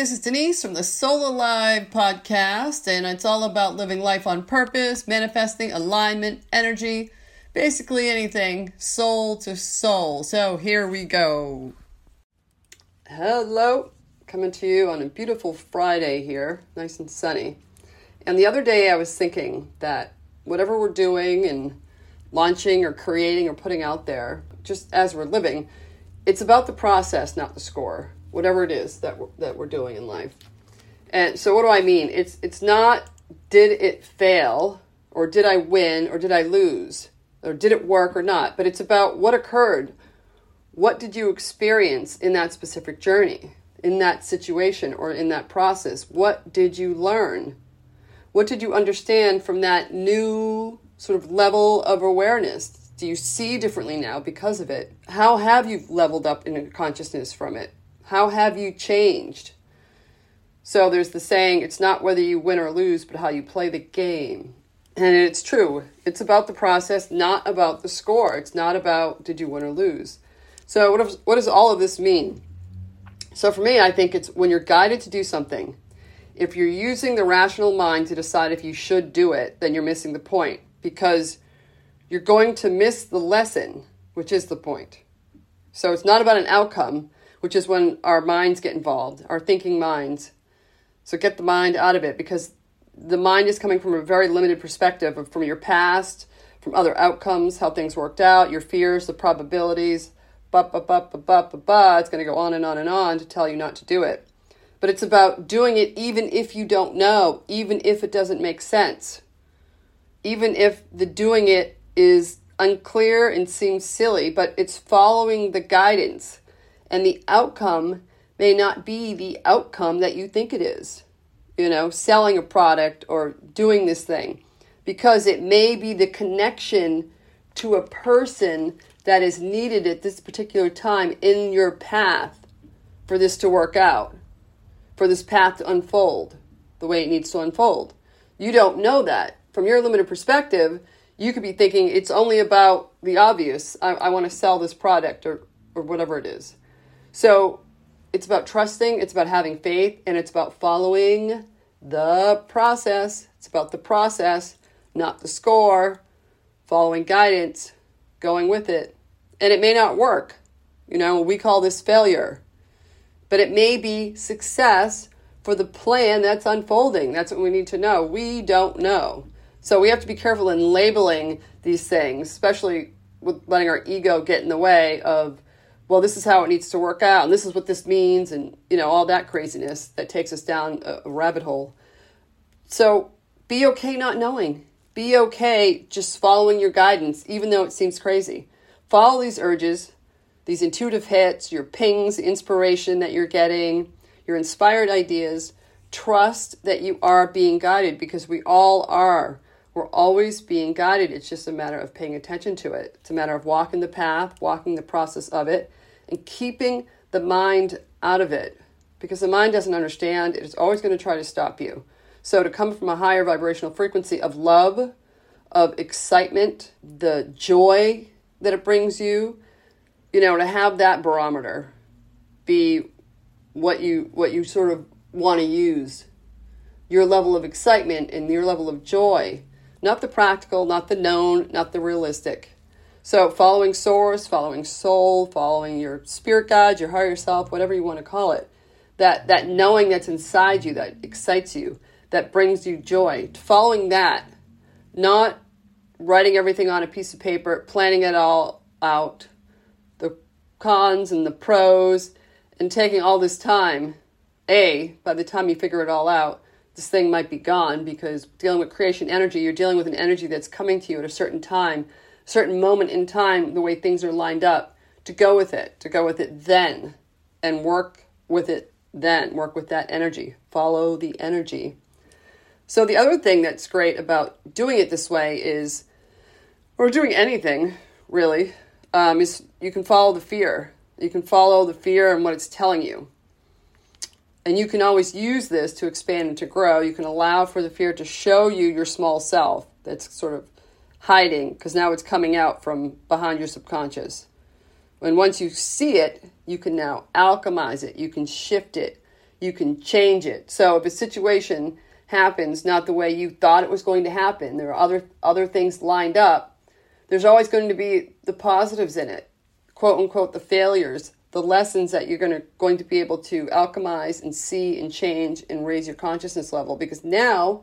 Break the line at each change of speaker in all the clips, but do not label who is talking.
this is Denise from the Soul Alive podcast, and it's all about living life on purpose, manifesting alignment, energy, basically anything soul to soul. So here we go. Hello, coming to you on a beautiful Friday here, nice and sunny. And the other day I was thinking that whatever we're doing and launching or creating or putting out there, just as we're living, it's about the process, not the score whatever it is that we're, that we're doing in life. And so, what do I mean? It's it's not did it fail or did I win or did I lose or did it work or not, but it's about what occurred. What did you experience in that specific journey, in that situation, or in that process? What did you learn? What did you understand from that new sort of level of awareness? Do you see differently now because of it? How have you leveled up in consciousness from it? How have you changed? So there's the saying, it's not whether you win or lose, but how you play the game. And it's true. It's about the process, not about the score. It's not about did you win or lose. So what, what does all of this mean? So for me, I think it's when you're guided to do something, if you're using the rational mind to decide if you should do it, then you're missing the point because you're going to miss the lesson, which is the point. So it's not about an outcome, which is when our minds get involved, our thinking minds. So get the mind out of it because the mind is coming from a very limited perspective of, from your past, from other outcomes, how things worked out, your fears, the probabilities, but but but but but but it's going to go on and on and on to tell you not to do it. But it's about doing it even if you don't know, even if it doesn't make sense. Even if the doing it is unclear and seems silly, but it's following the guidance and the outcome may not be the outcome that you think it is. You know, selling a product or doing this thing, because it may be the connection to a person that is needed at this particular time in your path for this to work out, for this path to unfold the way it needs to unfold. You don't know that. From your limited perspective, you could be thinking it's only about the obvious. I, I want to sell this product or, or whatever it is. So it's about trusting, it's about having faith, and it's about following the process. It's about the process, not the score, following guidance, going with it. And it may not work. You know, we call this failure. But it may be success for the plan that's unfolding. That's what we need to know. We don't know. So we have to be careful in labeling these things, especially with letting our ego get in the way of well, this is how it needs to work out, and this is what this means, and you know, all that craziness that takes us down a, rabbit hole. So be okay not knowing. Be okay just following your guidance, even though it seems crazy. Follow these urges, these intuitive hits, your pings, inspiration that you're getting, your inspired ideas. Trust that you are being guided because we all are. We're always being guided. It's just a matter of paying attention to it. It's a matter of walking the path, walking the process of it, and keeping the mind out of it because the mind doesn't understand. It is always going to try to stop you. So, to come from a higher vibrational frequency of love, of excitement, the joy that it brings you, you know, to have that barometer be what you what you sort of want to use your level of excitement and your level of joy not the practical not the known not the realistic so, following source, following soul, following your spirit guide, your higher self, whatever you want to call it, that, that knowing that's inside you that excites you, that brings you joy, following that, not writing everything on a piece of paper, planning it all out, the cons and the pros, and taking all this time. A, by the time you figure it all out, this thing might be gone because dealing with creation energy, you're dealing with an energy that's coming to you at a certain time certain moment in time, the way things are lined up, to go with it, to go with it then, and work with it then, work with that energy, follow the energy. So, the other thing that's great about doing it this way is, or doing anything really, um, is you can follow the fear. You can follow the fear and what it's telling you. And you can always use this to expand and to grow. You can allow for the fear to show you your small self that's sort of hiding because now it's coming out from behind your subconscious. And once you see it, you can now alchemize it, you can shift it, you can change it. So if a situation happens not the way you thought it was going to happen, there are other other things lined up, there's always going to be the positives in it. Quote unquote the failures, the lessons that you're going to going to be able to alchemize and see and change and raise your consciousness level because now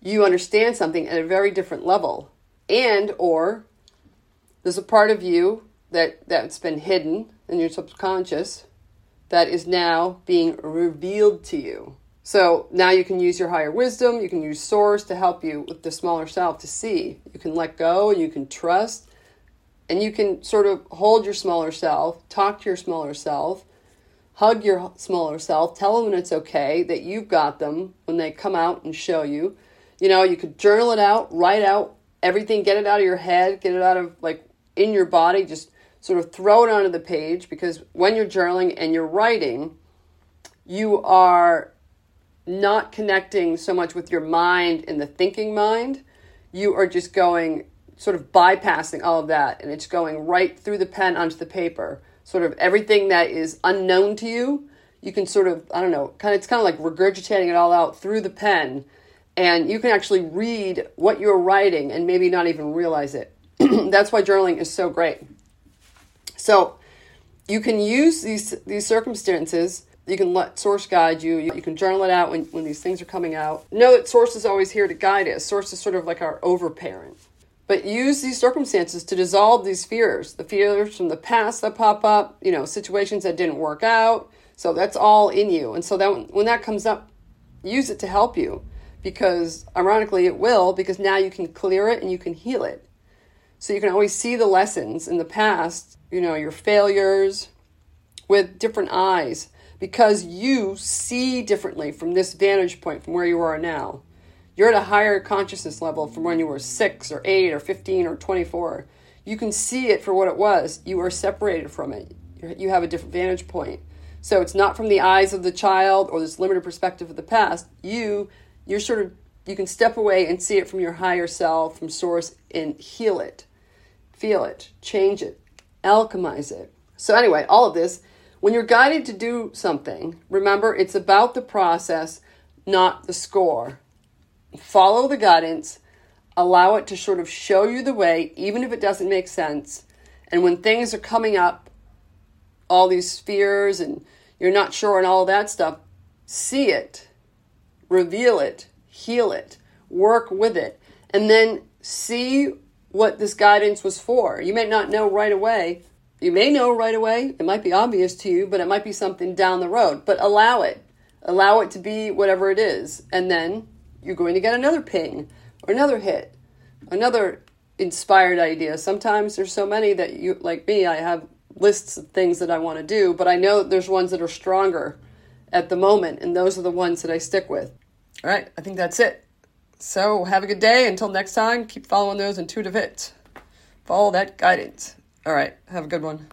you understand something at a very different level. And or there's a part of you that that's been hidden in your subconscious that is now being revealed to you. So now you can use your higher wisdom, you can use source to help you with the smaller self to see. You can let go you can trust and you can sort of hold your smaller self, talk to your smaller self, hug your smaller self, tell them it's okay that you've got them when they come out and show you. You know, you could journal it out, write out everything, get it out of your head, get it out of like in your body, just sort of throw it onto the page because when you're journaling and you're writing, you are not connecting so much with your mind and the thinking mind. You are just going, sort of bypassing all of that, and it's going right through the pen onto the paper. Sort of everything that is unknown to you, you can sort of, I don't know, kind of, it's kind of like regurgitating it all out through the pen, and you can actually read what you're writing and maybe not even realize it. That's why journaling is so great. So you can use these these circumstances. You can let source guide you. You can journal it out when, when these things are coming out. Know that source is always here to guide us. Source is sort of like our overparent. But use these circumstances to dissolve these fears. The fears from the past that pop up, you know, situations that didn't work out. So that's all in you. And so that when that comes up, use it to help you because ironically it will because now you can clear it and you can heal it. So you can always see the lessons in the past, you know, your failures with different eyes because you see differently from this vantage point from where you are now. You're at a higher consciousness level from when you were 6 or 8 or 15 or 24. You can see it for what it was. You are separated from it. You have a different vantage point. So it's not from the eyes of the child or this limited perspective of the past. You you're sort of you can step away and see it from your higher self, from source, and heal it, feel it, change it, alchemize it. So, anyway, all of this, when you're guided to do something, remember it's about the process, not the score. Follow the guidance, allow it to sort of show you the way, even if it doesn't make sense. And when things are coming up, all these fears and you're not sure and all that stuff, see it, reveal it, heal it, work with it, and then see what this guidance was for. You may not know right away. You may know right away. It might be obvious to you, but it might be something down the road. But allow it. Allow it to be whatever it is. And then you're going to get another ping or another hit, another inspired idea. Sometimes there's so many that you, like me, I have lists of things that I want to do, but I know there's ones that are stronger at the moment, and those are the ones that I stick with. All right, I think that's it. So have a good day. Until next time, keep following those intuitive hits. Follow that guidance. All right, have a good one.